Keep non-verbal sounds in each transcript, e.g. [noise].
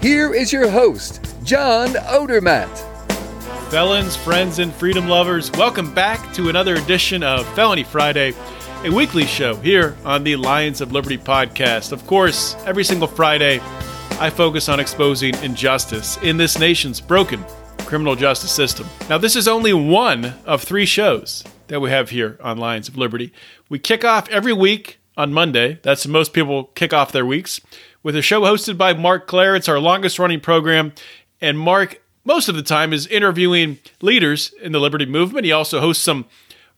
Here is your host, John Odermatt. Felons, friends, and freedom lovers, welcome back to another edition of Felony Friday, a weekly show here on the Lions of Liberty podcast. Of course, every single Friday, I focus on exposing injustice in this nation's broken criminal justice system. Now, this is only one of three shows that we have here on Lions of Liberty. We kick off every week on Monday. That's most people kick off their weeks with a show hosted by Marc Clair. It's our longest running program. And Mark, most of the time, is interviewing leaders in the liberty movement. He also hosts some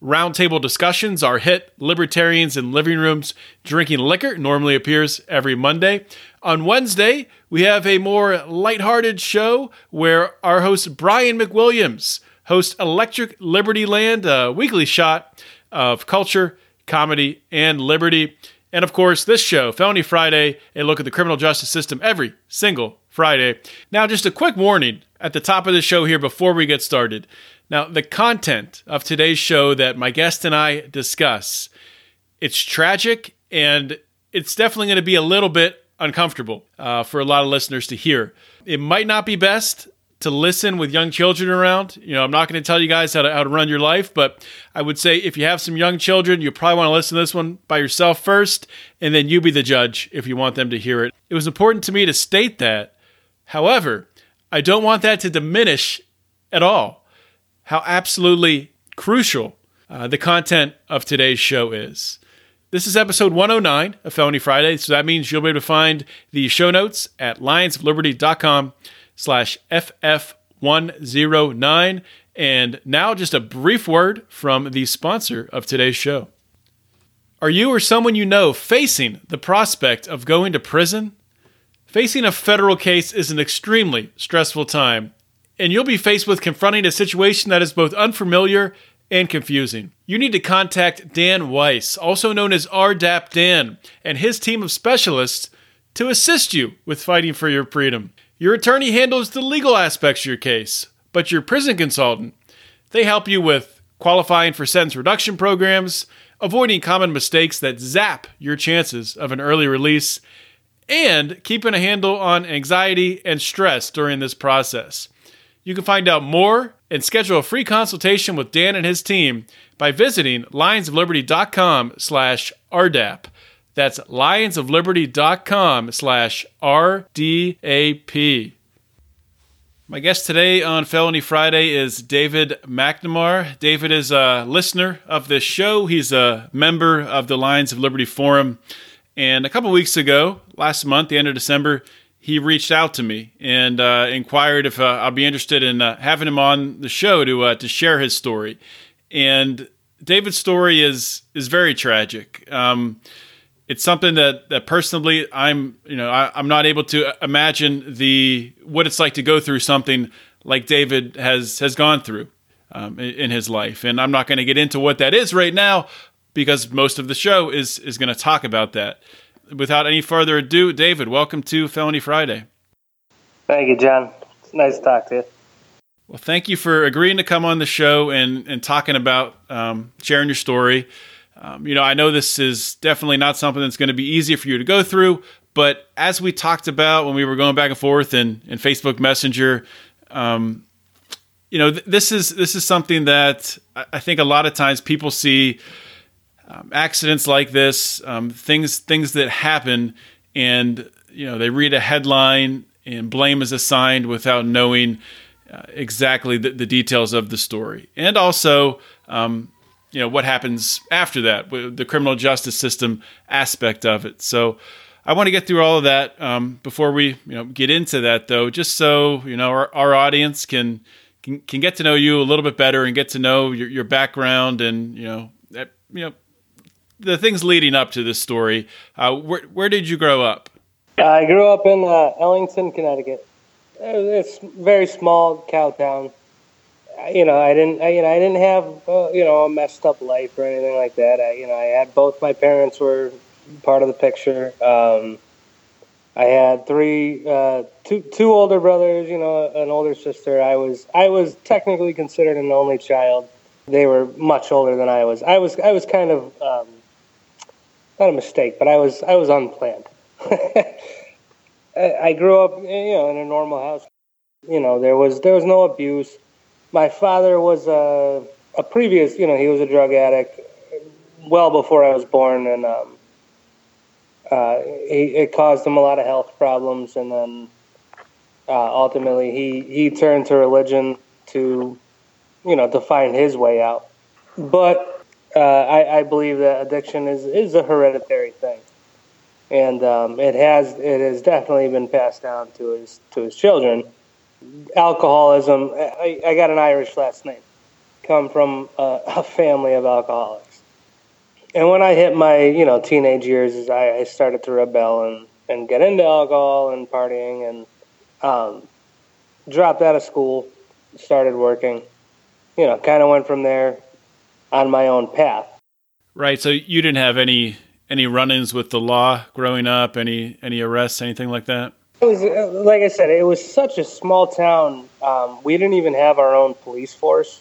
roundtable discussions. Our hit Libertarians in Living Rooms Drinking Liquor normally appears every Monday. On Wednesday, we have a more lighthearted show where our host Brian McWilliams hosts Electric Liberty Land, a weekly shot of culture, comedy, and liberty. And of course, this show, Felony Friday, a look at the criminal justice system every single Friday. Now, just a quick warning at the top of the show here before we get started. Now, the content of today's show that my guest and I discuss, it's tragic and it's definitely going to be a little bit uncomfortable uh, for a lot of listeners to hear. It might not be best to listen with young children around. You know, I'm not going to tell you guys how to, how to run your life, but I would say if you have some young children, you probably want to listen to this one by yourself first, and then you be the judge if you want them to hear it. It was important to me to state that. However, I don't want that to diminish at all how absolutely crucial uh, the content of today's show is. This is episode 109 of Felony Friday, so that means you'll be able to find the show notes at lionsofliberty.com slash FF109. And now, just a brief word from the sponsor of today's show. Are you or someone you know facing the prospect of going to prison? Facing a federal case is an extremely stressful time, and you'll be faced with confronting a situation that is both unfamiliar and confusing. You need to contact Dan Weiss, also known as RDAP Dan, and his team of specialists to assist you with fighting for your freedom. Your attorney handles the legal aspects of your case, but your prison consultant, they help you with qualifying for sentence reduction programs, avoiding common mistakes that zap your chances of an early release, and keeping a handle on anxiety and stress during this process. You can find out more and schedule a free consultation with Dan and his team by visiting lionsofliberty.com slash RDAP. That's lionsofliberty.com slash RDAP. My guest today on Felony Friday is David McNamara. David is a listener of this show. He's a member of the Lions of Liberty Forum. And a couple weeks ago, last month, the end of December, he reached out to me and uh, inquired if uh, I'll be interested in uh, having him on the show to uh, to share his story. And David's story is is very tragic. Um, it's something that that personally I'm you know I, am not able to imagine the what it's like to go through something like David has has gone through um, in, in his life, and I'm not going to get into what that is right now because most of the show is is going to talk about that. Without any further ado, David, welcome to Felony Friday. Thank you, John. It's nice to talk to you. Well, thank you for agreeing to come on the show and and talking about um, sharing your story. Um, you know, I know this is definitely not something that's going to be easy for you to go through, but as we talked about when we were going back and forth in, in Facebook Messenger, um, you know, th- this is this is something that I think a lot of times people see um, accidents like this, um, things things that happen, and you know they read a headline and blame is assigned without knowing uh, exactly the, the, details of the story, and also um, you know what happens after that, the criminal justice system aspect of it. So I want to get through all of that um, before we you know get into that though, just so you know our, our audience can, can, can get to know you a little bit better and get to know your, your background and you know that, you know the things leading up to this story. Uh, where where did you grow up? I grew up in uh, Ellington, Connecticut. it's very small cow town. You know, I didn't, I, you know, I didn't have, uh, you know, a messed up life or anything like that. I, you know, I had both my parents were part of the picture. Um, I had three, uh, two, two older brothers. You know, an older sister. I was, I was technically considered an only child. They were much older than I was. I was, I was kind of, um, not a mistake, but I was, I was unplanned. [laughs] I grew up, you know, in a normal house. You know, there was there was no abuse. My father was a a previous, you know, he was a drug addict well before I was born, and um, uh, he, it caused him a lot of health problems. And then uh, ultimately, he he turned to religion to, you know, to find his way out. But uh, I, I believe that addiction is is a hereditary thing and um, it has it has definitely been passed down to his to his children. Alcoholism. I, I got an Irish last name. Come from a, a, family of alcoholics. And when I hit my you know teenage years, I, I started to rebel and and get into alcohol and partying and um, dropped out of school, started working. You know, kind of went from there on my own path. Right. So you didn't have any any run-ins with the law growing up? Any any arrests? Anything like that? It was uh, like I said. It was such a small town. Um, we didn't even have our own police force.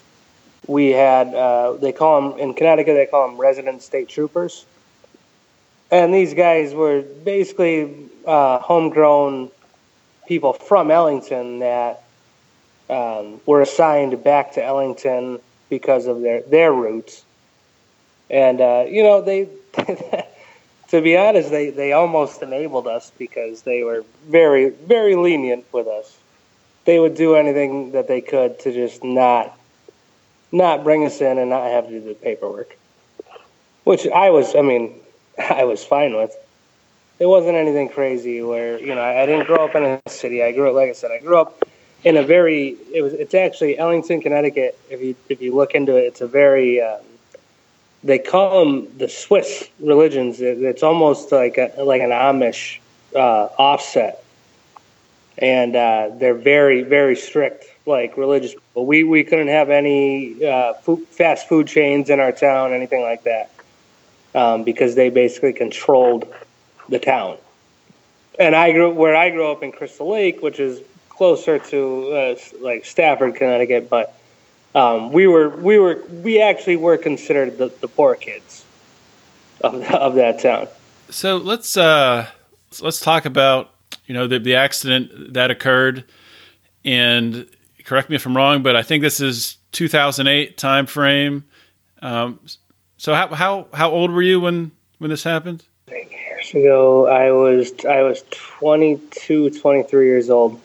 We had uh, they call them in Connecticut. They call them resident state troopers. And these guys were basically uh, homegrown people from Ellington that um, were assigned back to Ellington because of their their roots. And uh, you know they [laughs] to be honest, they, they almost enabled us because they were very, very lenient with us. They would do anything that they could to just not not bring us in and not have to do the paperwork. Which I was, I mean, [laughs] I was fine with. It wasn't anything crazy where, you know, I didn't grow up in a city. I grew up, like I said, I grew up in a very, it was, it's actually Ellington, Connecticut. If you, if you look into it, it's a very, um, they call them the Swiss religions. It's almost like a, like an Amish uh, offset, and uh, they're very very strict like religious people. We we couldn't have any uh, food, fast food chains in our town, anything like that, um, because they basically controlled the town. And I grew where I grew up in Crystal Lake, which is closer to uh, like Stafford, Connecticut, but um, we were we were we actually were considered the, the poor kids of of that town. So let's uh, let's talk about you know the the accident that occurred, and correct me if I'm wrong, but I think this is 2008 time frame. Um, so how how how old were you when when this happened? Years ago, I was I was 22, 23 years old.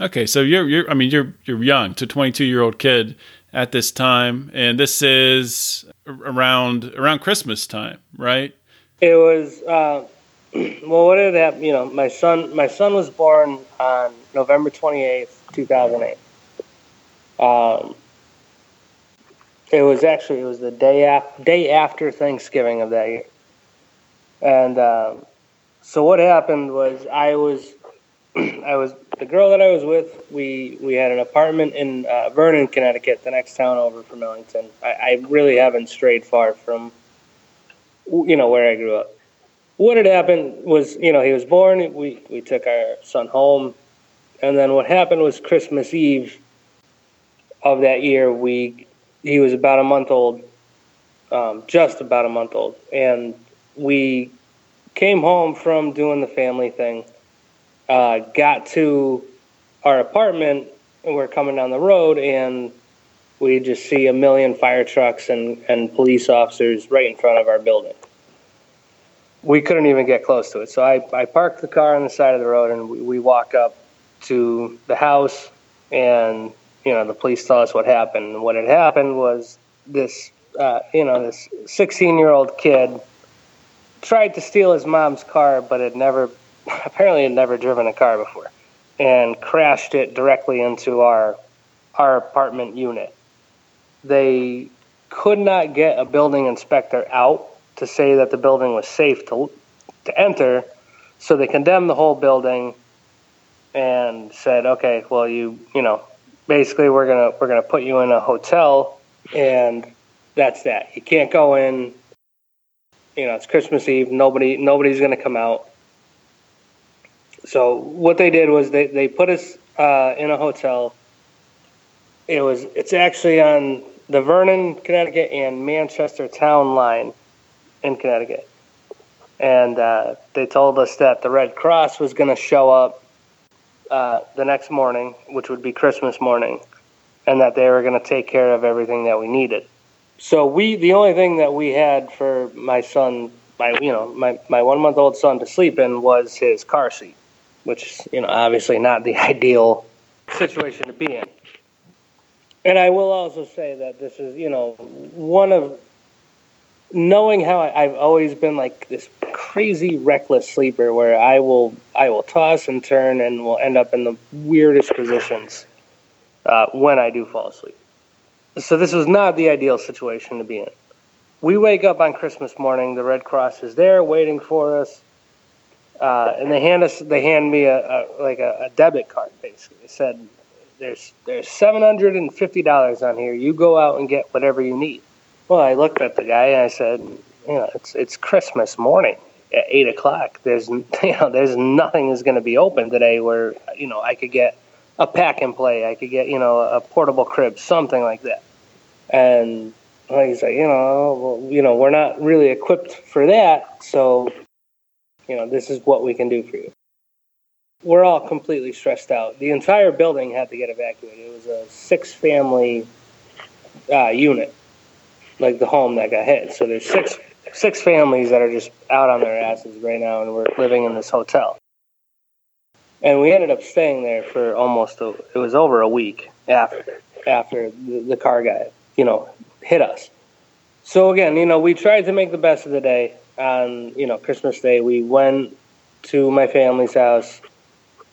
Okay, so you're you're I mean you're you're young to 22 year old kid at this time, and this is around around Christmas time, right? It was. Uh, [clears throat] well, what did happen? You know, my son my son was born on November twenty eighth, two thousand eight. Um, it was actually it was the day after day after Thanksgiving of that year, and um, so what happened was I was I was the girl that I was with. We we had an apartment in uh, Vernon, Connecticut, the next town over from Ellington. I, I really haven't strayed far from you know where I grew up. What had happened was, you know, he was born. We we took our son home, and then what happened was Christmas Eve of that year. We he was about a month old, um, just about a month old, and we came home from doing the family thing uh, got to our apartment and we're coming down the road and we just see a million fire trucks and, and police officers right in front of our building. We couldn't even get close to it. So I, I parked the car on the side of the road and we, we walk up to the house and, you know, the police tell us what happened. What had happened was this, uh, you know, this 16 year old kid tried to steal his mom's car, but had never apparently had never driven a car before and crashed it directly into our our apartment unit. They could not get a building inspector out to say that the building was safe to to enter, so they condemned the whole building and said, "Okay, well, you you know, basically we're gonna we're gonna put you in a hotel, and that's that. You can't go in. You know, it's Christmas Eve. Nobody nobody's gonna come out." So what they did was they they put us uh, in a hotel. It was it's actually on the Vernon, Connecticut, and Manchester Town line in Connecticut. And uh, they told us that the Red Cross was going to show up uh, the next morning, which would be Christmas morning, and that they were going to take care of everything that we needed. So we, the only thing that we had for my son, my you know my my one month old son to sleep in was his car seat, which you know obviously not the [laughs] ideal situation to be in. And I will also say that this is, you know, one of knowing how I, I've always been like this crazy reckless sleeper where I will I will toss and turn and will end up in the weirdest positions uh, when I do fall asleep. So this was not the ideal situation to be in. We wake up on Christmas morning. The Red Cross is there waiting for us, uh, and they hand us they hand me a, a like a, a debit card. Basically, they said there's there's seven hundred and fifty dollars on here. You go out and get whatever you need. Well, I looked at the guy and I said, you know, it's it's Christmas morning at eight o'clock. There's [laughs] you know there's nothing is going to be open today where you know I could get a pack and play. I could get you know a portable crib, something like that. And he's like, you know, well, you know, we're not really equipped for that, so you know, this is what we can do for you we're all completely stressed out. The entire building had to get evacuated. It was a six family uh, unit, like the home that got hit. So there's six six families that are just out on their asses right now, and we're living in this hotel. And we ended up staying there for almost a, it was over a week after after the, the car got you know hit us. So again, you know, we tried to make the best of the day on you know Christmas Day. We went to my family's house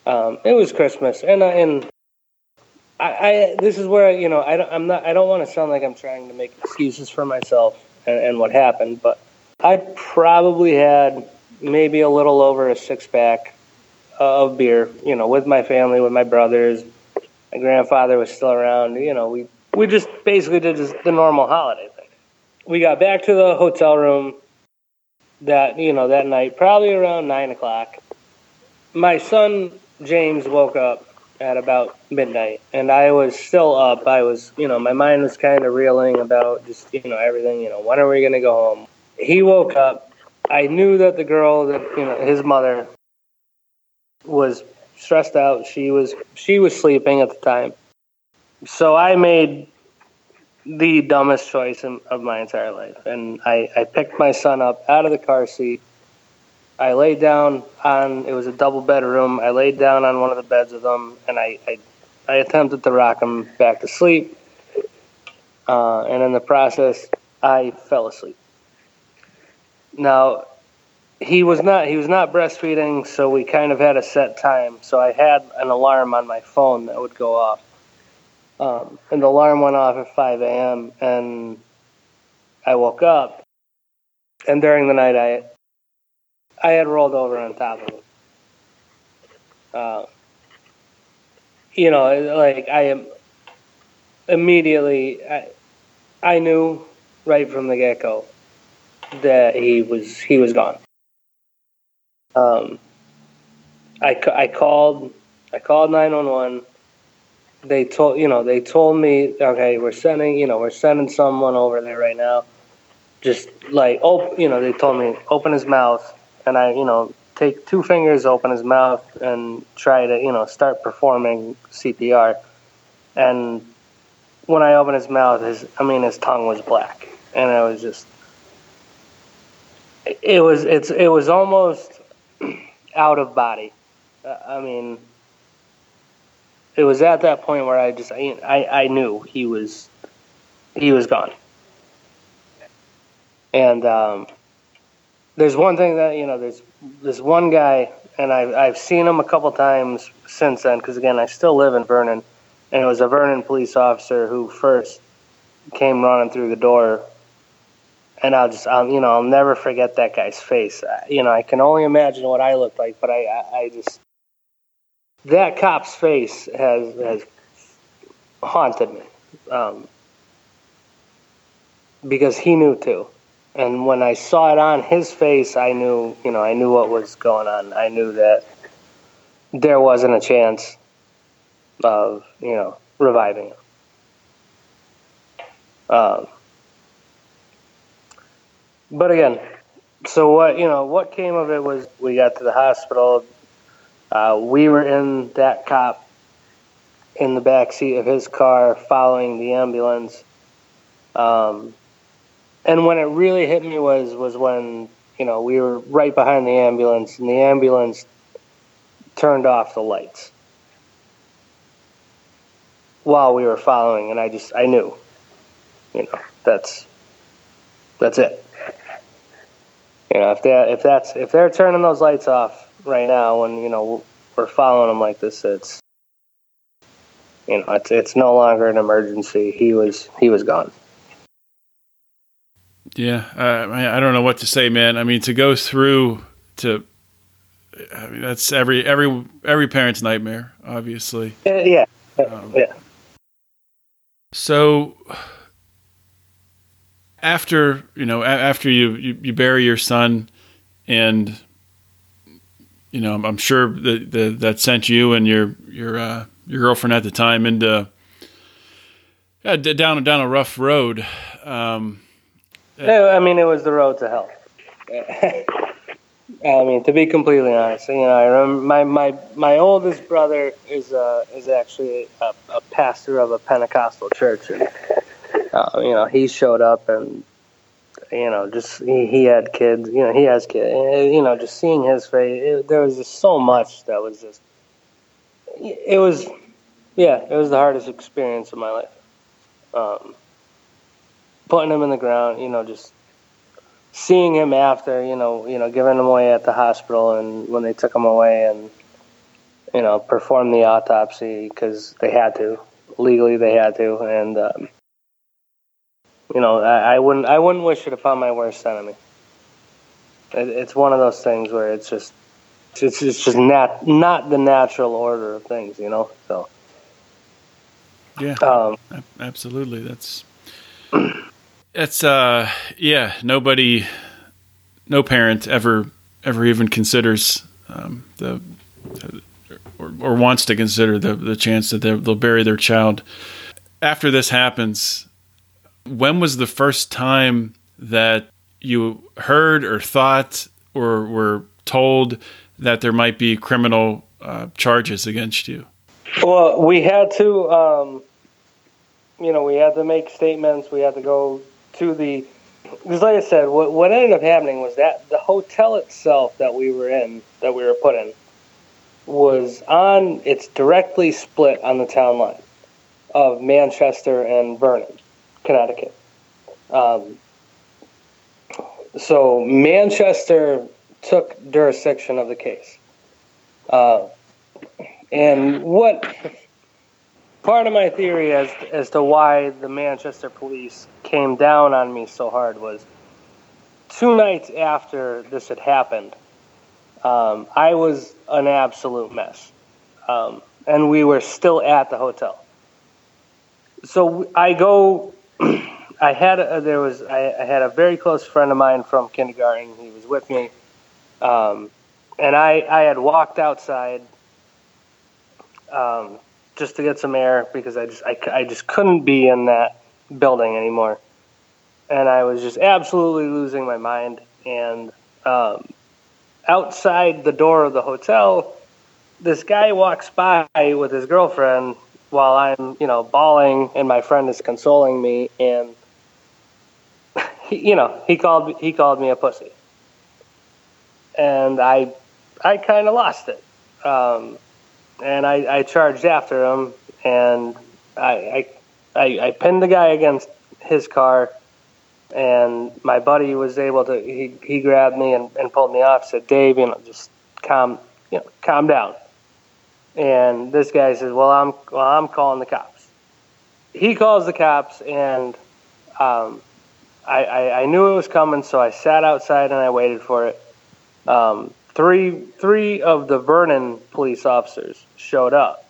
um, it was Christmas, and I, and I, I this is where you know I don't, I'm not I don't want to sound like I'm trying to make excuses for myself and, and what happened, but I probably had maybe a little over a six pack of beer, you know, with my family, with my brothers. My grandfather was still around. You know, we we just basically did the normal holiday thing. We got back to the hotel room that you know that night, probably around nine o'clock. My son James woke up at about midnight, and I was still up. I was, you know, my mind was kind of reeling about just, you know, everything. You know, when are we going to go home? He woke up. I knew that the girl that, you know, his mother was stressed out. She was she was sleeping at the time. So I made the dumbest choice in, of my entire life, and I, I picked my son up out of the car seat I laid down on it was a double bedroom. I laid down on one of the beds of them, and I I, I attempted to rock him back to sleep. Uh, and in the process, I fell asleep. Now, he was not he was not breastfeeding, so we kind of had a set time. So I had an alarm on my phone that would go off, um, and the alarm went off at 5 a.m. and I woke up, and during the night I I had rolled over on top of him. Uh, you know, like I am immediately, I, I knew right from the get go that he was he was gone. Um, I, I called I called nine one one. They told you know they told me okay we're sending you know we're sending someone over there right now. Just like oh you know they told me open his mouth and I, you know, take two fingers, open his mouth, and try to, you know, start performing CPR. And when I opened his mouth, his, I mean, his tongue was black, and it was just, it was, it's, it was almost [clears throat] out of body. I mean, it was at that point where I just, I, I knew he was, he was gone. And, um, there's one thing that you know there's this one guy and I've, I've seen him a couple times since then because again i still live in vernon and it was a vernon police officer who first came running through the door and i'll just I'll, you know i'll never forget that guy's face you know i can only imagine what i looked like but i i, I just that cop's face has has haunted me um, because he knew too. And when I saw it on his face, I knew, you know, I knew what was going on. I knew that there wasn't a chance of, you know, reviving him. Um, but again, so what you know, what came of it was we got to the hospital. Uh, we were in that cop in the back seat of his car, following the ambulance. Um, and when it really hit me was was when you know we were right behind the ambulance, and the ambulance turned off the lights while we were following, and I just I knew, you know, that's that's it. You know, if that if that's if they're turning those lights off right now, when you know we're following them like this, it's you know it's it's no longer an emergency. He was he was gone. Yeah, uh, I don't know what to say, man. I mean, to go through to, I mean, that's every every every parent's nightmare, obviously. Uh, yeah, um, yeah. So after you know, after you, you, you bury your son, and you know, I'm, sure that, that that sent you and your your uh, your girlfriend at the time into yeah, down down a rough road. Um, I mean, it was the road to hell. [laughs] I mean, to be completely honest, you know, I remember my my, my oldest brother is uh, is actually a, a pastor of a Pentecostal church, and uh, you know, he showed up and you know, just he, he had kids, you know, he has kids, and, you know, just seeing his face, it, there was just so much that was just, it was, yeah, it was the hardest experience of my life. Um, putting him in the ground, you know, just seeing him after, you know, you know, giving him away at the hospital, and when they took him away, and you know, performed the autopsy because they had to, legally they had to, and um, you know, I, I wouldn't, I wouldn't wish it upon my worst enemy. It, it's one of those things where it's just, it's, it's just not, not the natural order of things, you know. So. Yeah. Um, absolutely. That's that's uh yeah nobody no parent ever ever even considers um, the or, or, wants to consider the the chance that they'll bury their child after this happens when was the first time that you heard or thought or were told that there might be criminal uh, charges against you well we had to um, you know we had to make statements we had to go to the because like I said, what what ended up happening was that the hotel itself that we were in, that we were put in, was on. It's directly split on the town line of Manchester and Vernon, Connecticut. Um, so Manchester took jurisdiction of the case, uh, and what part of my theory as as to why the Manchester police came down on me so hard was two nights after this had happened. Um, I was an absolute mess, um, and we were still at the hotel. So I go. I had a, there was I, I, had a very close friend of mine from kindergarten. He was with me, um, and I I had walked outside um, just to get some air because I just I, I just couldn't be in that building anymore, and I was just absolutely losing my mind. And um, outside the door of the hotel, this guy walks by with his girlfriend while I'm you know bawling, and my friend is consoling me, and [laughs] he, you know he called he called me a pussy, and I I kind of lost it. Um, and I, I charged after him, and I, I, I, I pinned the guy against his car, and my buddy was able to. He, he grabbed me and, and pulled me off. Said, "Dave, you know, just calm, you know, calm down." And this guy says, "Well, I'm well, I'm calling the cops." He calls the cops, and um, I, I, I knew it was coming, so I sat outside and I waited for it. Um, three three of the Vernon police officers showed up,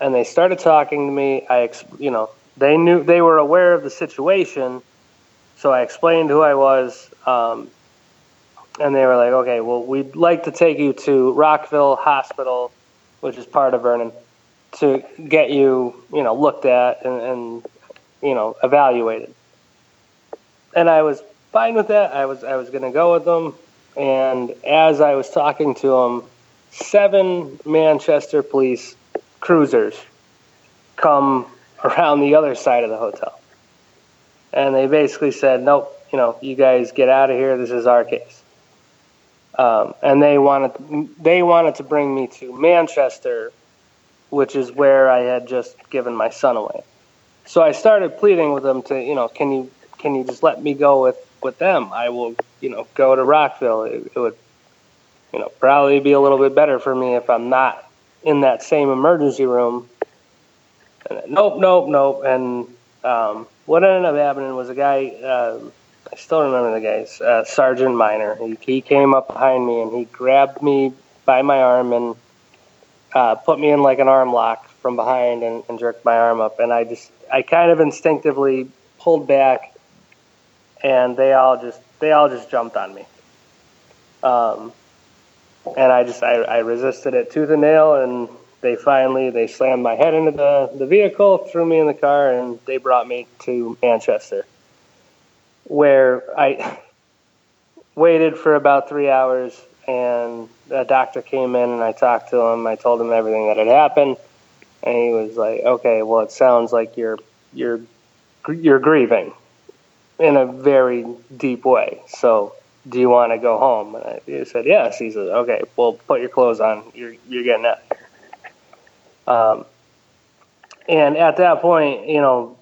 and they started talking to me. I, you know, they knew they were aware of the situation, so I explained who I was, um, and they were like, "Okay, well, we'd like to take you to Rockville Hospital, which is part of Vernon, to get you, you know, looked at and, and you know, evaluated." And I was fine with that. I was I was going to go with them, and as I was talking to them, seven Manchester police cruisers come around the other side of the hotel. And they basically said, nope, you know, you guys get out of here. This is our case. Um, and they wanted they wanted to bring me to Manchester, which is where I had just given my son away. So I started pleading with them to, you know, can you can you just let me go with with them? I will, you know, go to Rockville. It, it would, you know, probably be a little bit better for me if I'm not in that same emergency room. And, nope, nope, nope. And um, what ended up happening was a guy. Uh, I still remember the guys, uh, Sergeant Miner. He, he came up behind me and he grabbed me by my arm and uh, put me in like an arm lock from behind and, and jerked my arm up. And I just, I kind of instinctively pulled back, and they all just, they all just jumped on me. Um, and I just, I, I resisted it tooth and nail, and they finally, they slammed my head into the, the vehicle, threw me in the car, and they brought me to Manchester where I waited for about three hours and a doctor came in and I talked to him. I told him everything that had happened, and he was like, "Okay, well, it sounds like you're you're you're grieving in a very deep way. So, do you want to go home?" And I he said, "Yes." He said, "Okay, well, put your clothes on. You're you're getting up." Um, and at that point, you know,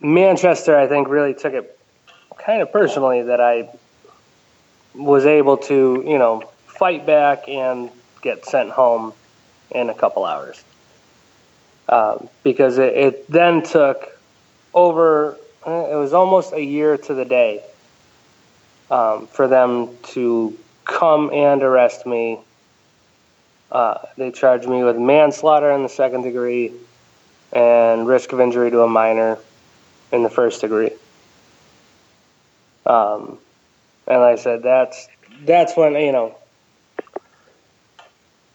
Manchester, I think, really took it kind of personally that I was able to, you know, fight back and get sent home in a couple hours. Um, because it, it then took over, it was almost a year to the day um, for them to come and arrest me. Uh, they charged me with manslaughter in the second degree and risk of injury to a minor in the first degree. Um, and I said, that's that's when you know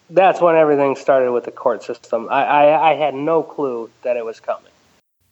that's when everything started with the court system. I, I, I had no clue that it was coming.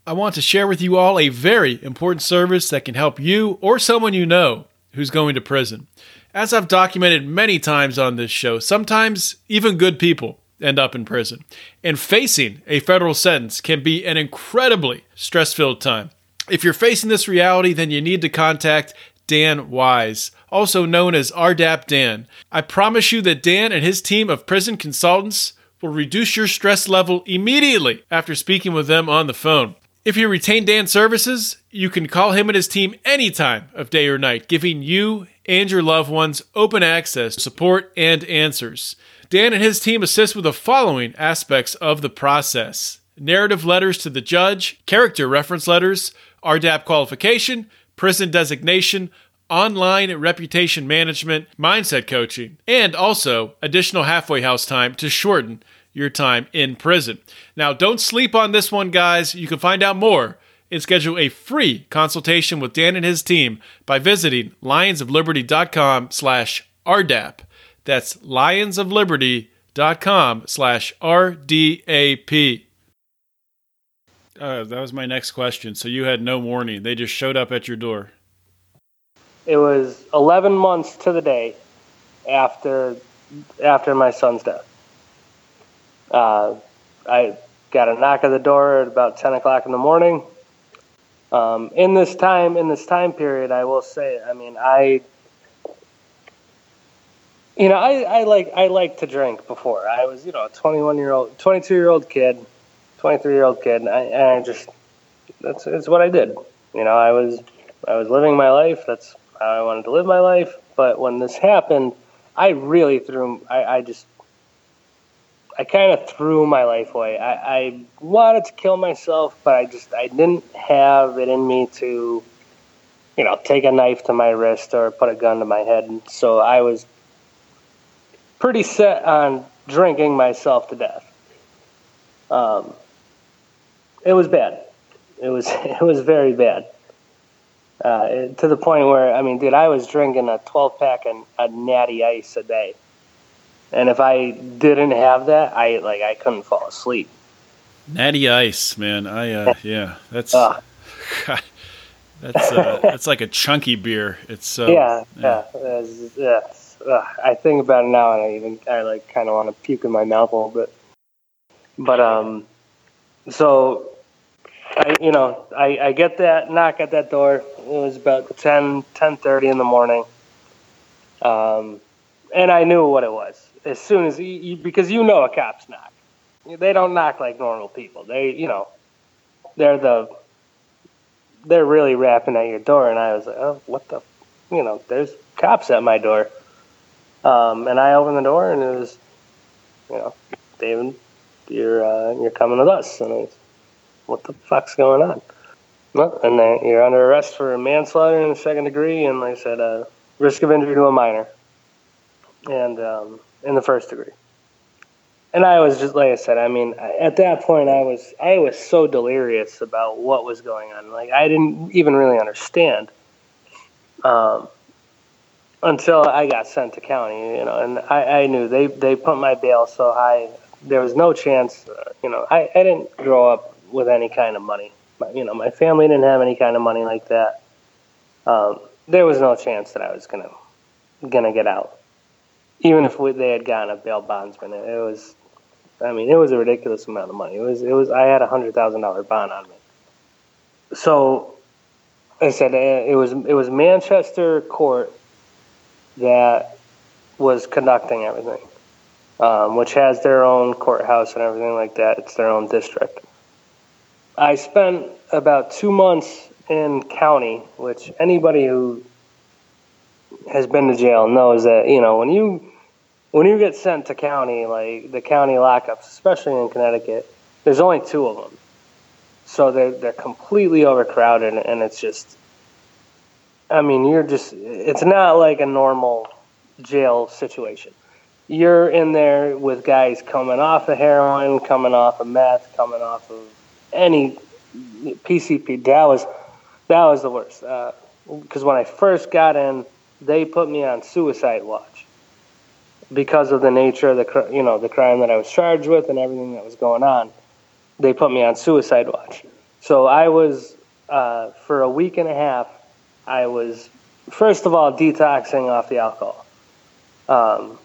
I want to share with you all a very important service that can help you or someone you know who's going to prison. As I've documented many times on this show, sometimes even good people end up in prison. And facing a federal sentence can be an incredibly stress filled time. If you're facing this reality, then you need to contact Dan Wise, also known as RDAP Dan. I promise you that Dan and his team of prison consultants will reduce your stress level immediately after speaking with them on the phone. If you retain Dan's services, you can call him and his team any time of day or night, giving you and your loved ones open access, support, and answers. Dan and his team assist with the following aspects of the process narrative letters to the judge, character reference letters, RDAP qualification, prison designation, online reputation management, mindset coaching, and also additional halfway house time to shorten your time in prison. Now, don't sleep on this one, guys. You can find out more and schedule a free consultation with Dan and his team by visiting lionsofliberty.com slash RDAP. That's lionsofliberty.com slash RDAP. Uh, that was my next question. So you had no warning. They just showed up at your door. It was 11 months to the day after after my son's death. Uh, I got a knock at the door at about 10 o'clock in the morning. Um, in this time, in this time period, I will say, I mean, I, you know, I, I like I like to drink before. I was, you know, a 21 year old, 22 year old kid 23 year old kid, and I, and I just that's it's what I did. You know, I was I was living my life. That's how I wanted to live my life. But when this happened, I really threw. I, I just I kind of threw my life away. I, I wanted to kill myself, but I just I didn't have it in me to, you know, take a knife to my wrist or put a gun to my head. So I was pretty set on drinking myself to death. Um, it was bad. It was [laughs] it was very bad. Uh, to the point where I mean, dude, I was drinking a 12 pack and a natty ice a day, and if I didn't have that, I like I couldn't fall asleep. Natty ice, man. I uh, yeah, that's uh, [laughs] that's uh, [laughs] that's like a chunky beer. It's so yeah, yeah, yeah. yeah. Uh, I think about it now, and I even I like kind of want to puke in my mouth a little bit. But um, so I, you know, I, I get that knock at that door. It was about 10, 10.30 in the morning. Um, and I knew what it was as soon as you, because you know a cop's knock. They don't knock like normal people. They, you know, they're the, they're really rapping at your door. And I was like, oh, what the, you know, there's cops at my door. Um, and I opened the door and it was, you know, David, you're, uh, you're coming with us. And I was, what the fuck's going on? Well, and then you're under arrest for manslaughter in the second degree, and like I said, uh, risk of injury to a minor, and um, in the first degree. And I was just like I said. I mean, at that point, I was I was so delirious about what was going on. Like I didn't even really understand um, until I got sent to county. You know, and I, I knew they they put my bail so high. There was no chance. Uh, you know, I, I didn't grow up with any kind of money. You know, my family didn't have any kind of money like that. Um, there was no chance that I was gonna gonna get out, even if we, they had gotten a bail bondsman. It, it was, I mean, it was a ridiculous amount of money. It was, it was. I had a hundred thousand dollar bond on me. So, I said uh, it was it was Manchester court that was conducting everything, um, which has their own courthouse and everything like that. It's their own district. I spent about two months in county, which anybody who has been to jail knows that you know when you when you get sent to county, like the county lockups, especially in Connecticut, there's only two of them, so they're they're completely overcrowded, and it's just, I mean, you're just it's not like a normal jail situation. You're in there with guys coming off of heroin, coming off of meth, coming off of any PCP. That was that was the worst. Because uh, when I first got in, they put me on suicide watch because of the nature of the you know the crime that I was charged with and everything that was going on. They put me on suicide watch. So I was uh, for a week and a half. I was first of all detoxing off the alcohol, um,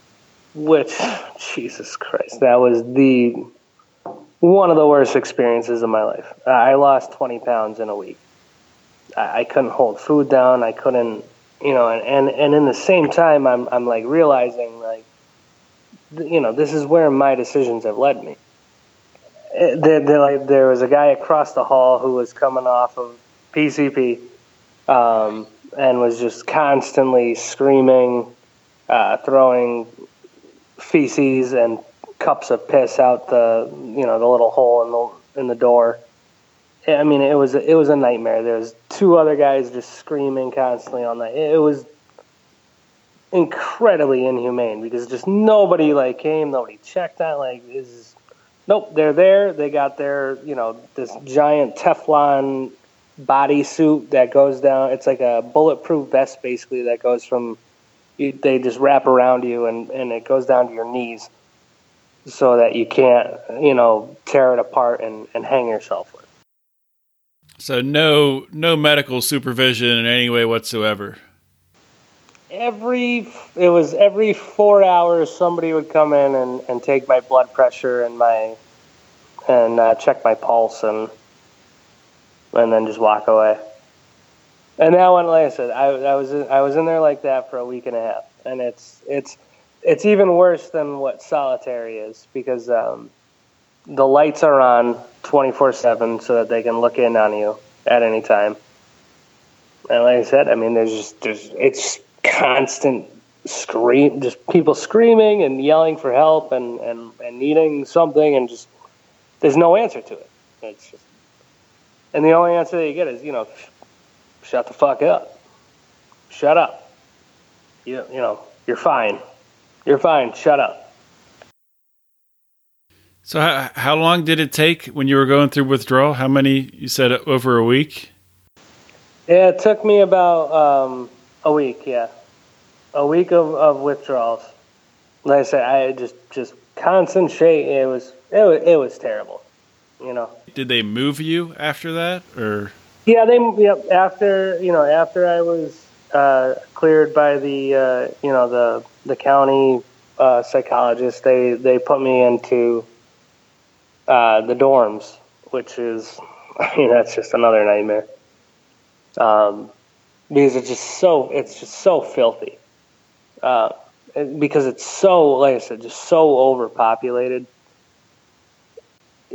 which [laughs] Jesus Christ, that was the one of the worst experiences of my life. I lost 20 pounds in a week. I, I couldn't hold food down. I couldn't, you know, and, and, and in the same time, I'm, I'm like realizing, like, you know, this is where my decisions have led me. There, eh, there, like, there was a guy across the hall who was coming off of PCP um, and was just constantly screaming, uh, throwing feces and cups of piss out the you know the little hole in the in the door. I mean, it was it was a nightmare. There was two other guys just screaming constantly on that. It was incredibly inhumane because just nobody like came, nobody checked on like is nope, they're there. They got their you know this giant Teflon bodysuit that goes down. It's like a bulletproof vest basically that goes from you, they just wrap around you and and it goes down to your knees so that you can't, you know, tear it apart and, and hang yourself with. So no no medical supervision in any way whatsoever. Every it was every four hours somebody would come in and, and take my blood pressure and my and uh, check my pulse and and then just walk away. And that one, like I said, I, I was in, I was in there like that for a week and a half, and it's it's it's even worse than what solitary is because um, the lights are on 24 7 so that they can look in on you at any time. And like I said, I mean, there's just, there's, it's constant scream, just people screaming and yelling for help and, and, and needing something, and just, there's no answer to it. It's just, and the only answer that you get is, you know, shut the fuck up. Shut up. You, you know, you're fine You're fine. Shut up. So how, how long did it take when you were going through withdrawal? How many you said over a week? Yeah, it took me about um, a week. Yeah, a week of, of withdrawals. Like I said, I just just constant shake. It was it was it was terrible. You know. Did they move you after that, or? Yeah, they yep. After you know, after I was uh, cleared by the uh, you know the the county uh, psychologist, they they put me into uh, the dorms, which is [laughs] I mean that's just another nightmare. Um, because it's just so it's just so filthy. Uh, because it's so like I said, just so overpopulated.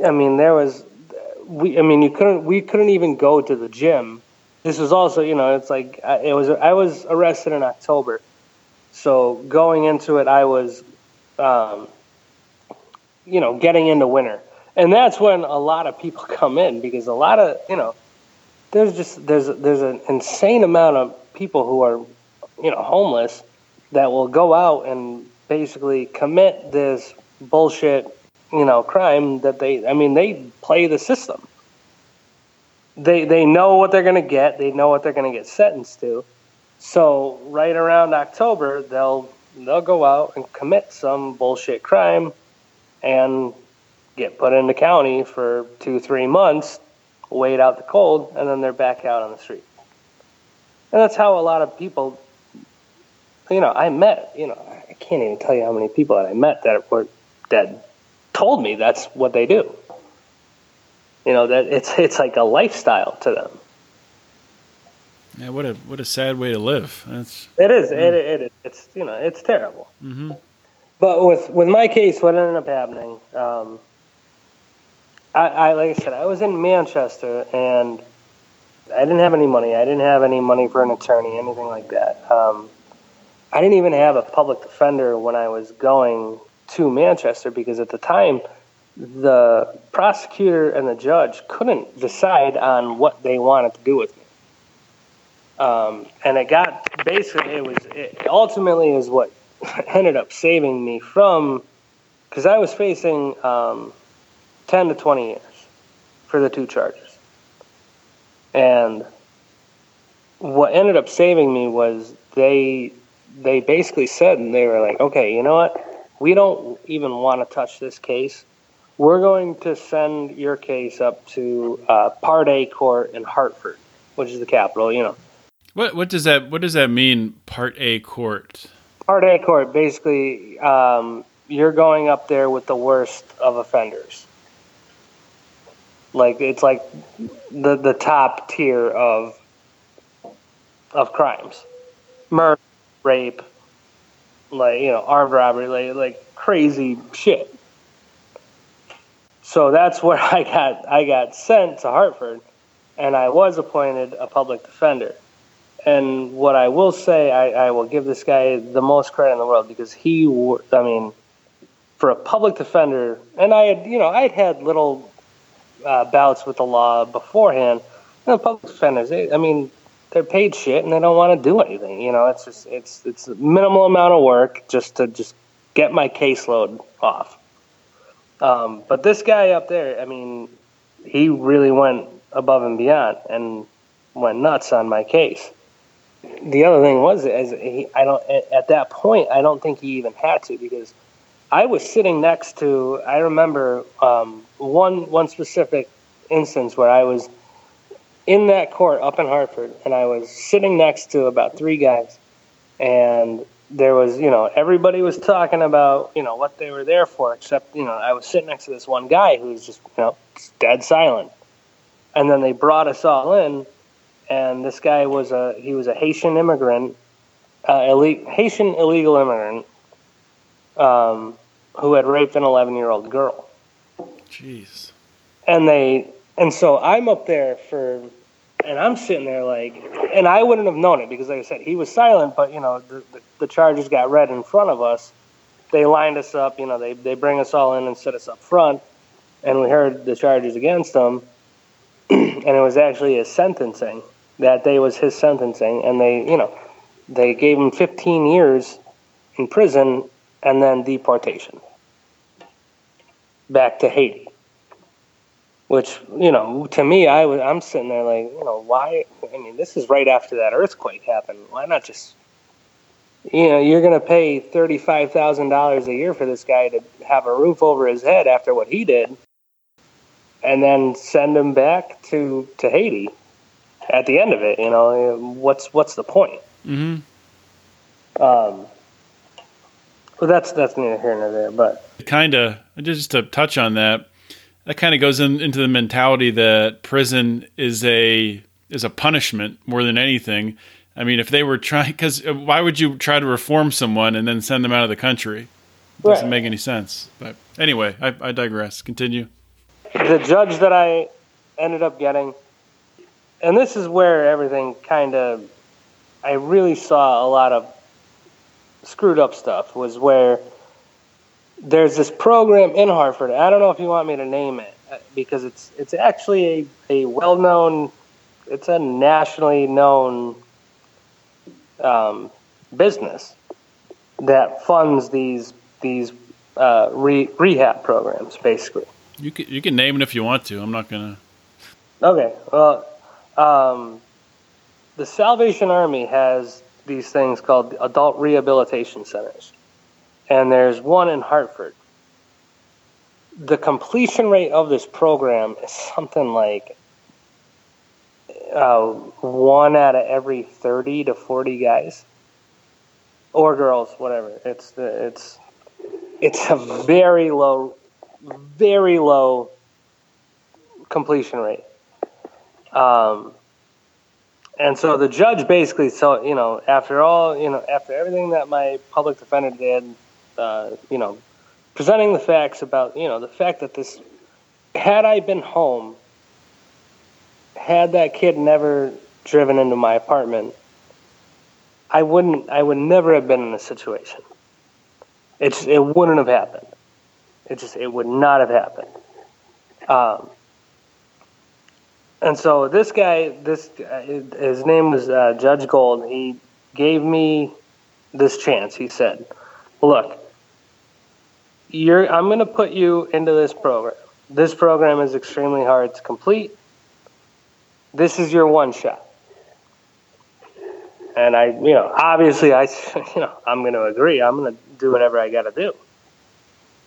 I mean, there was we. I mean, you couldn't. We couldn't even go to the gym. This was also, you know, it's like it was. I was arrested in October, so going into it, I was, um, you know, getting into winter, and that's when a lot of people [laughs] come in because a lot of, you know, there's just there's there's an insane amount of people who are, you know, homeless that will go out and basically commit this bullshit you know crime that they I mean they play the system. They they know what they're going to get. They know what they're going to get sentenced to. So right around October, they'll they'll go out and commit some bullshit crime and get put into county for two three months, wait out the cold, and then they're back out on the street. And that's how a lot of people. You know, I met. You know, I can't even tell you how many people that I met that were dead told me that's what they do. You know that it's it's like a lifestyle to them. Yeah, what a what a sad way to live. That's it is. Mm. It, it is. It's you know it's terrible. Mm-hmm. But with with my case, what ended up happening, um, I, I like I said, I was in Manchester and I didn't have any money. I didn't have any money for an attorney, anything like that. Um, I didn't even have a public defender when I was going to Manchester because at the time the prosecutor and the judge couldn't decide on what they wanted to do with me. Um, and it got basically it was it ultimately is what [laughs] ended up saving me from because I was facing um, ten to twenty years for the two charges, and what ended up saving me was they they basically said and they were like, okay, you know what, we don't even want to touch this case. We're going to send your case up to uh, Part A court in Hartford, which is the capital. You know. What what does that what does that mean? Part A court. Part A court basically um, you're going up there with the worst of offenders. Like it's like the the top tier of of crimes, murder, rape, like you know armed robbery, like like crazy shit. So that's where [laughs] I got I got sent to Hartford, and I was appointed a public defender. And what I will say, I, I will give this guy the most credit in the world because he, I mean, for a public defender, and I had, you know, I had had little uh, bouts with the law beforehand. And public defenders, they, I mean, they're paid shit and they don't want to do anything. You know, it's just it's it's a minimal amount of work just to just get my caseload off. Um, but this guy up there, I mean, he really went above and beyond and went nuts on my case. The other thing was, as he, I don't at that point, I don't think he even had to because I was sitting next to. I remember um, one one specific instance where I was in that court up in Hartford, and I was sitting next to about three guys, and there was, you know, everybody was talking about, you know, what they were there for, except, you know, I was sitting next to this one guy who was just, you know, dead silent. And then they brought us all in, and this guy was a he was a Haitian immigrant, uh, Haitian illegal immigrant, um, who had raped an 11 year old girl. Jeez. And they and so I'm up there for, and I'm sitting there like, and I wouldn't have known it because, like I said, he was silent, but, you know, the, the, the charges got read in front of us. They lined us up, you know, they, they bring us all in and set us up front, and we heard the charges against him, [clears throat] and it was actually his sentencing. That day was his sentencing, and they, you know, they gave him 15 years in prison and then deportation back to Haiti. Which you know, to me, I was I'm sitting there like, you know, why? I mean, this is right after that earthquake happened. Why not just, you know, you're going to pay thirty five thousand dollars a year for this guy to have a roof over his head after what he did, and then send him back to to Haiti. At the end of it, you know, what's what's the point? Mm-hmm. Um, well, that's that's neither here nor there. But kind of just to touch on that, that kind of goes in, into the mentality that prison is a is a punishment more than anything. I mean, if they were trying, because uh, why would you try to reform someone and then send them out of the country? It doesn't Right. make any sense. But anyway, I, I digress. Continue. the judge that I ended up getting, and this is where everything kind of, I really saw a lot of screwed up stuff, was where there's this program in Hartford. I don't know if you want me to name it uh, because it's it's actually a, a well known, it's a nationally known um, business that funds these these uh, re- rehab programs, basically. You can you can name it if you want to. I'm not gonna. Okay. Well, um, the Salvation Army has these things called adult rehabilitation centers, and there's one in Hartford. The completion rate of this program is something like uh, one out of every thirty to forty guys or girls, whatever. It's the it's it's a very low, very low completion rate. Um, and so the judge basically, so you know, after all, you know, after everything that my public defender did, uh, you know, presenting the facts about, you know, the fact that this, had I been home, had that kid never driven into my apartment, I wouldn't, I would never have been in this situation. It's, it wouldn't have happened. It just, it would not have happened. Um, and so this guy, this uh, his name was uh, Judge Gold. He gave me this chance. He said, "Look, you're I'm going to put you into this program. This program is extremely hard to complete. This is your one shot." And I, you know, obviously, I, [laughs] you know, I'm going to agree. I'm going to do whatever I got to do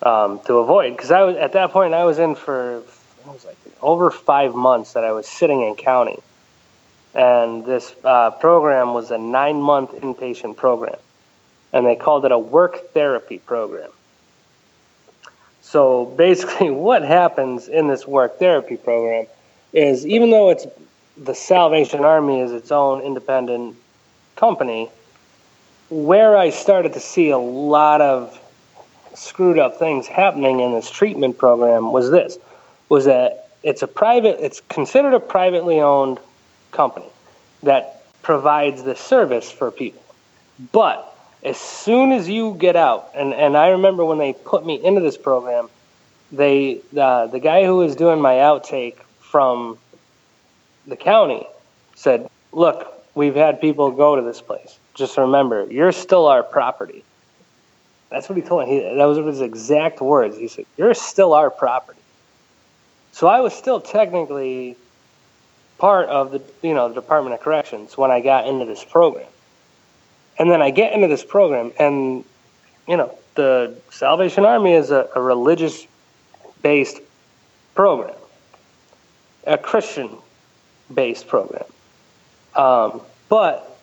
um, to avoid because I was at that point I was in for it was like over five months that I was sitting in county, and this uh, program was a nine month inpatient program, and they called it a work therapy program. So basically, [laughs] what happens in this work therapy program is even though it's the Salvation Army is its own independent company, where I started to see a lot of screwed up things happening in this treatment program was this was that it's a private it's considered a privately owned company that provides this service for people. But as soon as you get out and, and i remember when they put me into this program they uh, the guy who was doing my outtake from the county said look we've had people go to this place just remember you're still our property that's what he told me. He, that was his exact words. He said, "You're still our property." So I was still technically part of the you know the Department of Corrections when I got into this program. And then I get into this program, and you know the Salvation Army is a, a religious based program, a Christian based program. Um, but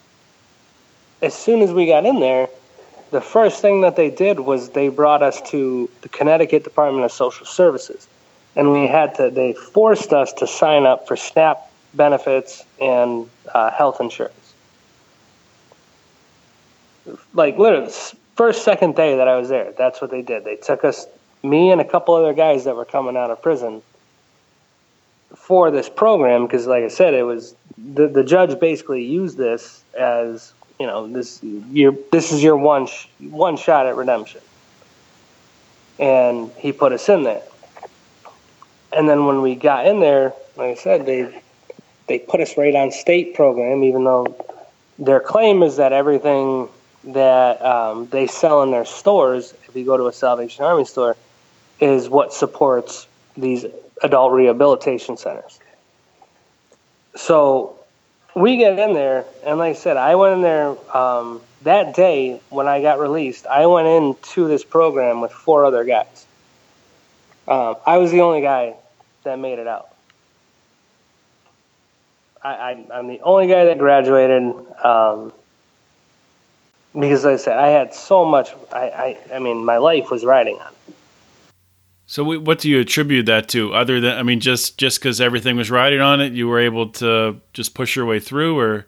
as soon as we got in there, the first thing that they did was they brought us to the Connecticut Department of Social Services. And we had to, they forced us to sign up for SNAP benefits and uh, health insurance. Like, literally, first, second day that I was there, that's what they did. They took us, me and a couple other guys that were coming out of prison for this program because, like I said, it was the, the judge basically used this as you know this your this is your one sh- one shot at redemption and he put us in there and then when we got in there like i said they they put us right on state program even though their claim is that everything that um, they sell in their stores if you go to a Salvation Army store, is what supports these adult rehabilitation centers. So we get in there, and like I said, I went in there um, that day when I got released. I went into this program with four other guys. Um, I was the only guy that made it out. I, am the only guy that graduated um, because, like I said, I had so much. I, I, I mean, my life was riding on. It. So, what do you attribute that to? Other than, I mean, just just because everything was riding on it, you were able to just push your way through, or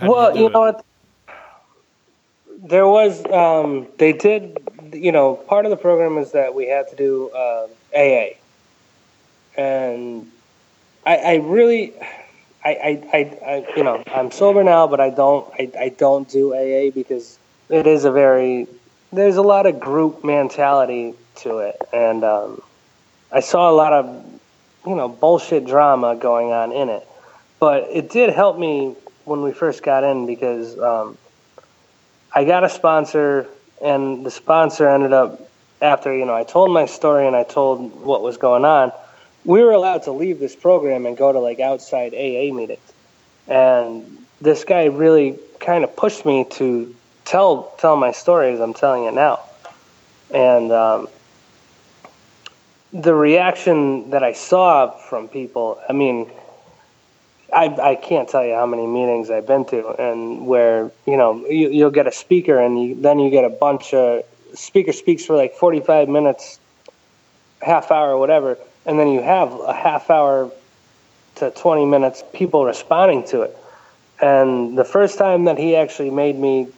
well, you, you know what? There was um, they did, you know, part of the program is that we had to do uh, um, AA, and I, I really I, I, I, I, you know, I'm sober now, but I don't, I, I don't do AA because it is a very, there's a lot of group mentality to it, and um, I saw a lot of, you know, bullshit drama going on in it. But it did help me when we first got in because um, I got a sponsor, and the sponsor ended up after you know I told my story and I told what was going on we were allowed to leave this program and go to like outside AA meetings. And this guy really kind of pushed me to tell tell my story as I'm telling it now. And um, the reaction that I saw from people, I mean, I, I can't tell you how many meetings I've been to, and where you know you, you'll get a speaker, and you, then you get a bunch of speaker speaks for like 45 minutes, half hour, whatever, and then you have a half hour to 20 minutes people responding to it. And the first time that he actually made me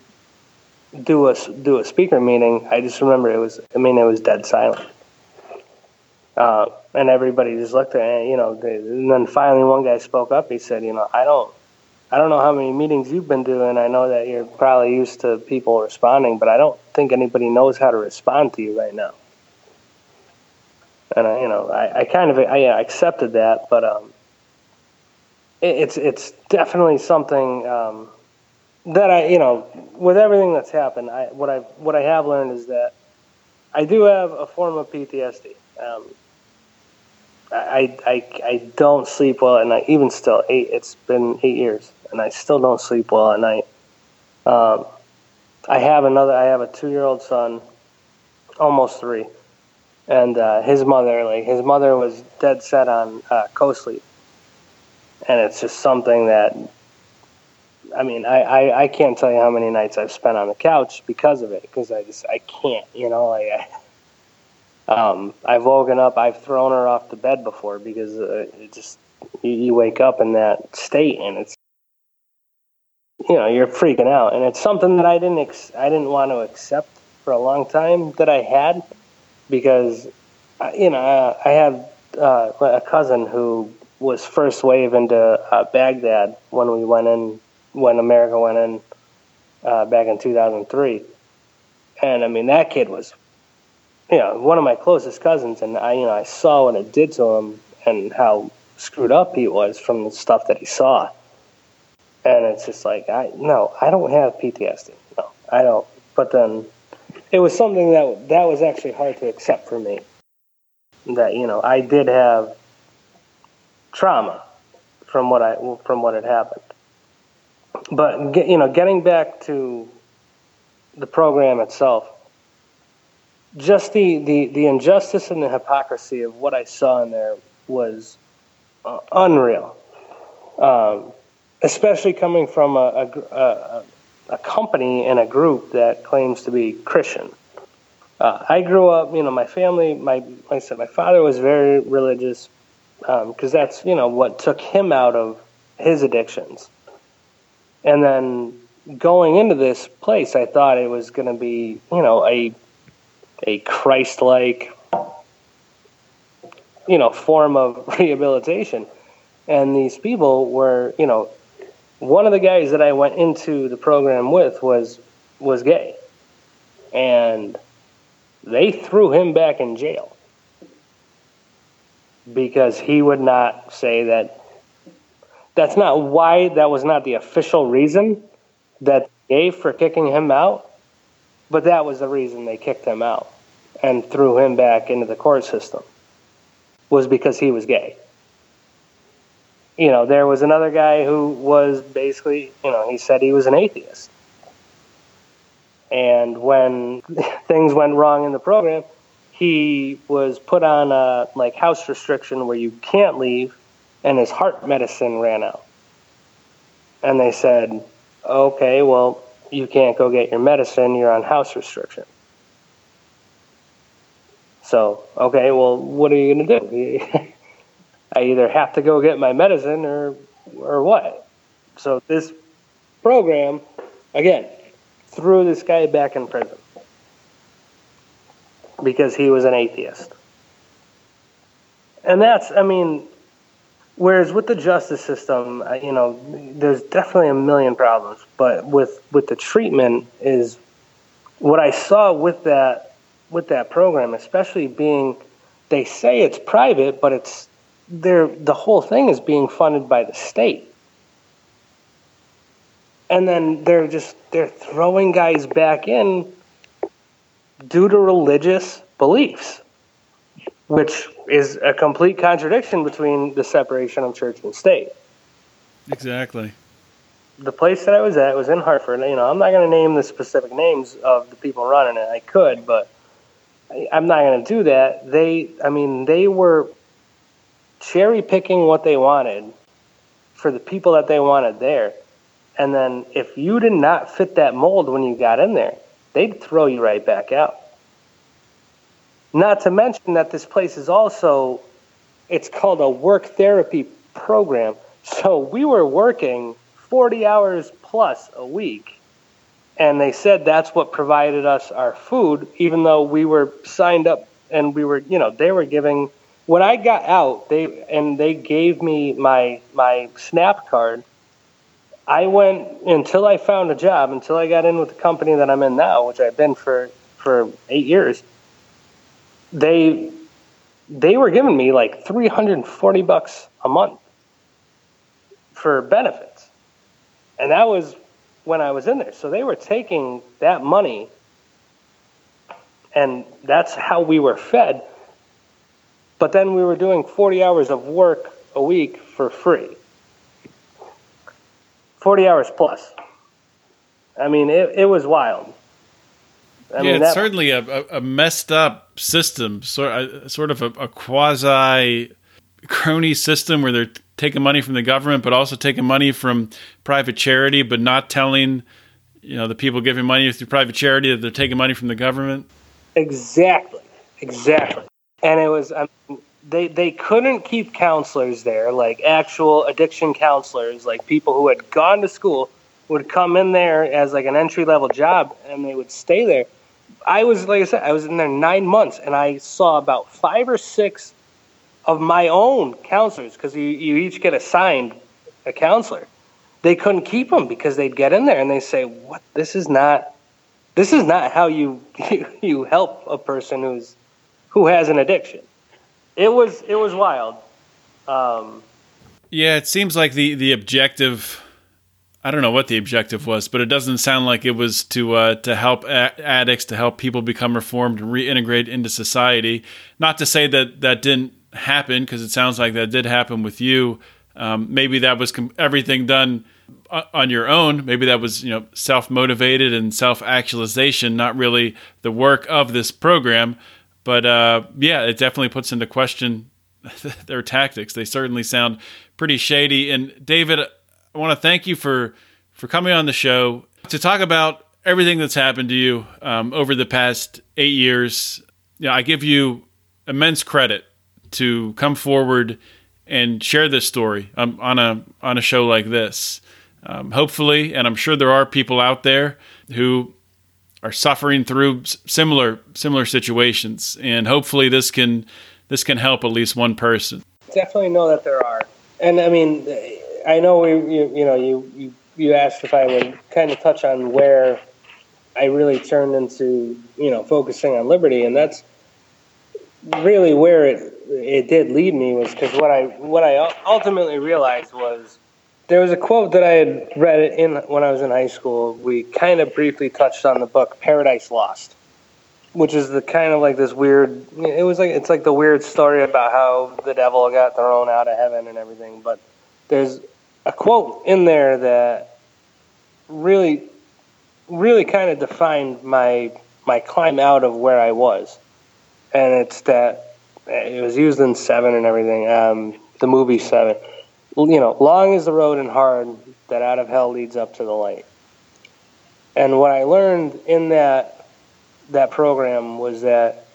do a do a speaker meeting, I just remember it was I mean it was dead silent. Uh, and everybody just looked at it, you know. They, and then finally, one guy spoke up. He said, "You know, I don't, I don't know how many meetings you've been doing. I know that you're probably used to people responding, but I don't think anybody knows how to respond to you right now." And I, you know, I, I kind of I, I accepted that, but um, it, it's it's definitely something um, that I, you know, with everything that's happened, I what I what I have learned is that I do have a form of PTSD. Um, I, I I don't sleep well at night. Even still, eight. It's been eight years, and I still don't sleep well at night. Um, I have another. I have a two-year-old son, almost three and uh, his mother, like his mother, was dead set on uh, co-sleep, and it's just something that, I mean, I, I, I can't tell you how many nights I've spent on the couch because of it, because I just I can't, you know, like I, um, I've woken up, I've thrown her off the bed before because uh, it just you, you wake up in that state and it's you know you're freaking out. And it's something that I didn't ex- I didn't want to accept for a long time that I had because you know I had uh, a cousin who was first wave into uh, Baghdad when we went in when America went in uh, back in 2003, and I mean that kid was you know one of my closest cousins, and I you know I saw what it did to him and how screwed up he was from the stuff that he saw. And it's just like I no, I don't have PTSD. No, I don't. But then it was something that that was actually hard to accept for me. That you know, I did have trauma from what I from what had happened. But get, you know, getting back to the program itself, just the, the, the injustice and the hypocrisy of what I saw in there was uh, unreal. Um, especially coming from a, a, a, a company and a group that claims to be Christian. Uh, I grew up, you know, my family, my like I said, my father was very religious because um, that's you know what took him out of his addictions. And then going into this place, I thought it was going to be, you know, a a Christ-like, you know, form of [laughs] rehabilitation. And these people were, you know, one of the guys that I went into the program with was was gay, and they threw him back in jail because he would not say that. That's not why. That was not the official reason that they gave for kicking him out. but that was the reason they kicked him out and threw him back into the court system was because he was gay. You know, there was another guy who was basically, you know, he said he was an atheist. And when [laughs] things went wrong in the program, he was put on a like house restriction where you can't leave and his heart medicine ran out. And they said, "Okay, well, you can't go get your medicine. You're on house restriction." So, okay, well, what are you going to do? [laughs] I either have to go get my medicine or or what? So this program again threw this guy back in prison because he was an atheist. And that's I mean whereas with the justice system, uh, you know, there's definitely a million problems, but with with the treatment is what I saw with that with that program, especially being they say it's private, but it's they're, the whole thing is being funded by the state. And then they're just they're throwing guys back in due to religious beliefs, which is a complete contradiction between the separation of church and state. Exactly. The place that I was at was in Hartford. You know, I'm not going to name the specific names of the people running it. I could, but I'm not going to do that. They, I mean, they were cherry picking what they wanted for the people that they wanted there. And then if you did not fit that mold when you got in there, they'd throw you right back out. Not to mention that this place is also, it's called a work therapy program. So we were working 40 hours plus a week and they said that's what provided us our food, even though we were signed up and we were, you know, they were giving. When I got out, they and they gave me my my SNAP card. I went until I found a job, until I got in with the company that I'm in now, which I've been for for eight years. They they were giving me like 340 bucks a month for benefits, and that was when I was in there. So they were taking that money, and that's how we were fed. But then we were doing 40 hours of work a week for free. 40 hours plus. I mean, it, it was wild. I yeah, mean, it's certainly a, a, messed up system, sort, sort of a, a quasi crony system where they're taking money from the government, but also taking money from private charity, but not telling you know the people giving money through private charity that they're taking money from the government. Exactly, exactly. And it was um, they they couldn't keep counselors there, like actual addiction counselors, like people who had gone to school would come in there as like an entry level job, and they would stay there. I was like I said, I was in there nine months, and I saw about five or six of my own counselors because you, you each get assigned a counselor. They couldn't keep them because they'd get in there and they say, "What? This is not. This is not how you you, [laughs] you help a person who's who has an addiction." It was it was wild. Um, yeah, it seems like the the objective. I don't know what the objective was, but it doesn't sound like it was to uh, to help addicts, to help people become reformed and reintegrate into society. Not to say that that didn't happen because it sounds like that did happen with you. Um, maybe that was com- everything done on your own. Maybe that was you know self motivated and self actualization, not really the work of this program. But uh, yeah, it definitely puts into question [laughs] their tactics. They certainly sound pretty shady. And David, I want to thank you for for coming on the show to talk about everything that's happened to you um, over the past eight years. You know, I give you immense credit to come forward and share this story um, on a on a show like this. Um, hopefully, and I'm sure there are people out there who are suffering through similar similar situations, and hopefully this can this can help at least one person. Definitely know that there are, and I mean, I know we you, you know you, you you asked if I would kind of touch on where I really turned into you know focusing on liberty, and that's really where it it did lead me was because what I what I ultimately realized was there was a quote that I had read in when I was in high school. We kind of briefly touched on the book Paradise Lost, which is the kind of like this weird. It was like it's like the weird story about how the devil got thrown out of heaven and everything. But there's a quote in there that really, really kind of defined my my climb out of where I was, and it's that it was used in Seven and everything. Um, the movie Seven you know, long is the road and hard that out of hell leads up to the light. And what I learned in that that program was that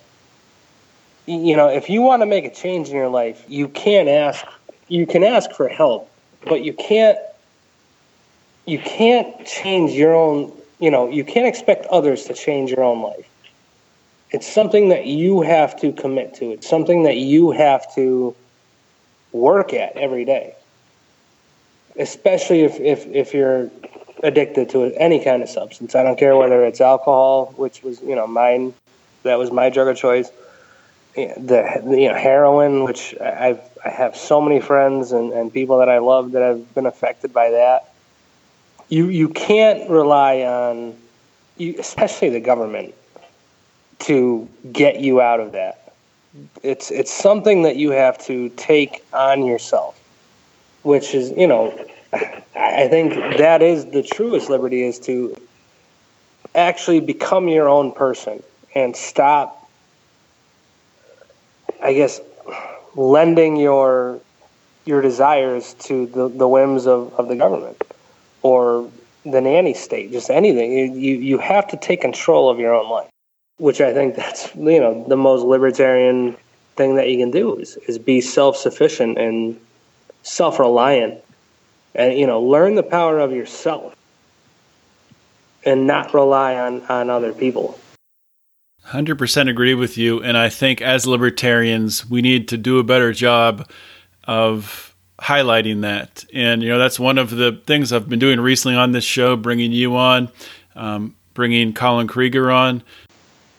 you know, if you want to make a change in your life, you can't ask you can ask for help, but you can't you can't change your own, you know, you can't expect others to change your own life. It's something that you have to commit to. It's something that you have to work at every day especially if, if, if you're addicted to any kind of substance. I don't care whether it's alcohol, which was, you know, mine, that was my drug of choice. Eh, the, you know, heroin, which I've, I have so many friends and, and people that I love that have been affected by that. You, you can't rely on, you, especially the government, to get you out of that. It's, it's something that you have to take on yourself which is you know i think that is the truest liberty is to actually become your own person and stop i guess lending your your desires to the, the whims of, of the government or the nanny state just anything. You, you have to take control of your own life which i think that's you know the most libertarian thing that you can do is, is be self-sufficient and self-reliant and you know learn the power of yourself and not rely on on other people. 100% agree with you and i think as libertarians we need to do a better job of highlighting that. And you know that's one of the things i've been doing recently on this show bringing you on um, bringing colin krieger on.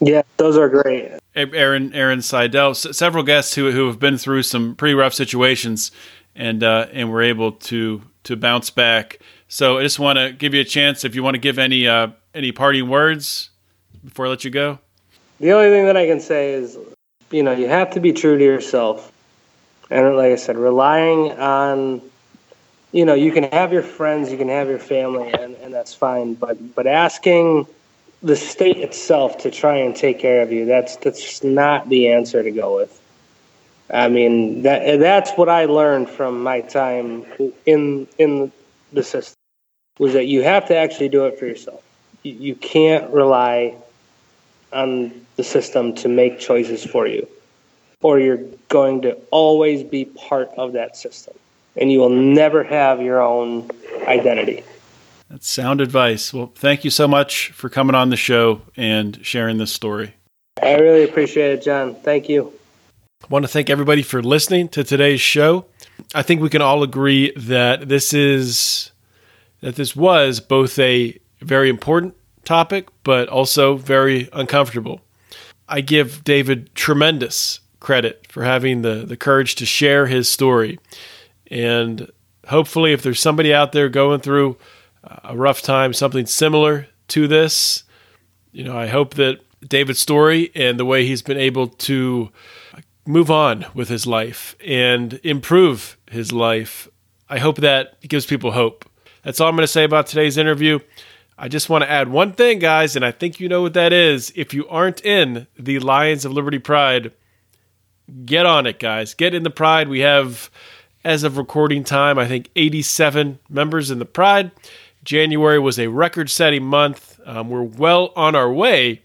Yeah those are great. Aaron aaron seidel several guests who, who have been through some pretty rough situations and uh, and we're able to to bounce back. So I just want to give you a chance if you want to give any uh, any parting words before I let you go. The only thing that I can say is, you know, you have to be true to yourself, and like I said, relying on, you know, you can have your friends, you can have your family, and, and that's fine. But but asking the state itself to try and take care of you, that's that's not the answer to go with. I mean, that that's what I learned from my time in in the system was that you have to actually do it for yourself. You, you can't rely on the system to make choices for you, or you're going to always be part of that system, and you will never have your own identity. That's sound advice. Well, thank you so much for coming on the show and sharing this story. I really appreciate it, John. Thank you. I want to thank everybody for listening to today's show. I think we can all agree that this is that this was both a very important topic but also very uncomfortable. I give David tremendous credit for having the the courage to share his story. And hopefully if there's somebody out there going through a rough time, something similar to this, you know, I hope that David's story and the way he's been able to move on with his life and improve his life. I hope that gives people hope. That's all I'm going to say about today's interview. I just want to add one thing, guys, and I think you know what that is. If you aren't in the Lions of Liberty Pride, get on it, guys. Get in the Pride. We have, as of recording time, I think 87 members in the Pride. January was a record setting month. Um, we're well on our way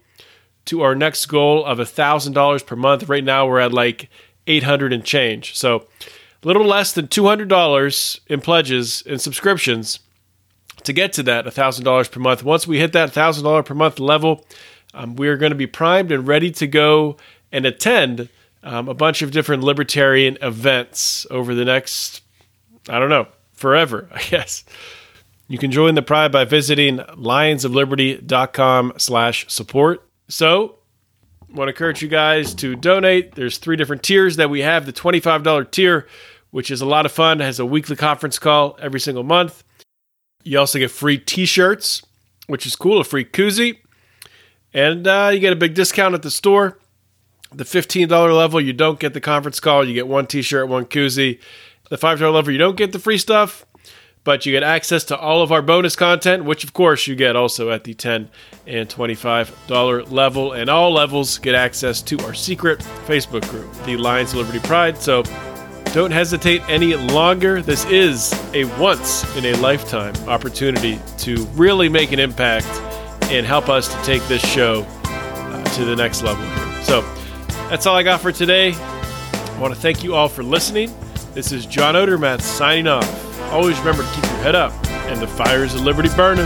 to our next goal of $1,000 per month. Right now, we're at like 800 and change. So, a little less than $200 in pledges and subscriptions to get to that $1,000 per month. Once we hit that $1,000 per month level, um, we're going to be primed and ready to go and attend um, a bunch of different libertarian events over the next, I don't know, forever, [laughs] I guess. You can join the Pride by visiting lionsofliberty.com slash support. So, I want to encourage you guys to donate. There's three different tiers that we have. The $25 tier, which is a lot of fun. Has a weekly conference call every single month. You also get free t shirts, which is cool, a free koozie. And uh, you get a big discount at the store. The $15 level, you don't get the conference call. You get one t shirt, one koozie. The $5 level, you don't get the free stuff, but you get access to all of our bonus content, which of course you get also at the 10 and $25 level. And all levels get access to our secret Facebook group, the Lions Liberty Pride. So don't hesitate any longer. This is a once in a lifetime opportunity to really make an impact and help us to take this show uh, to the next level. So that's all I got for today. I want to thank you all for listening. This is John Odermatt signing off. Always remember to keep your head up and the fires of liberty burning.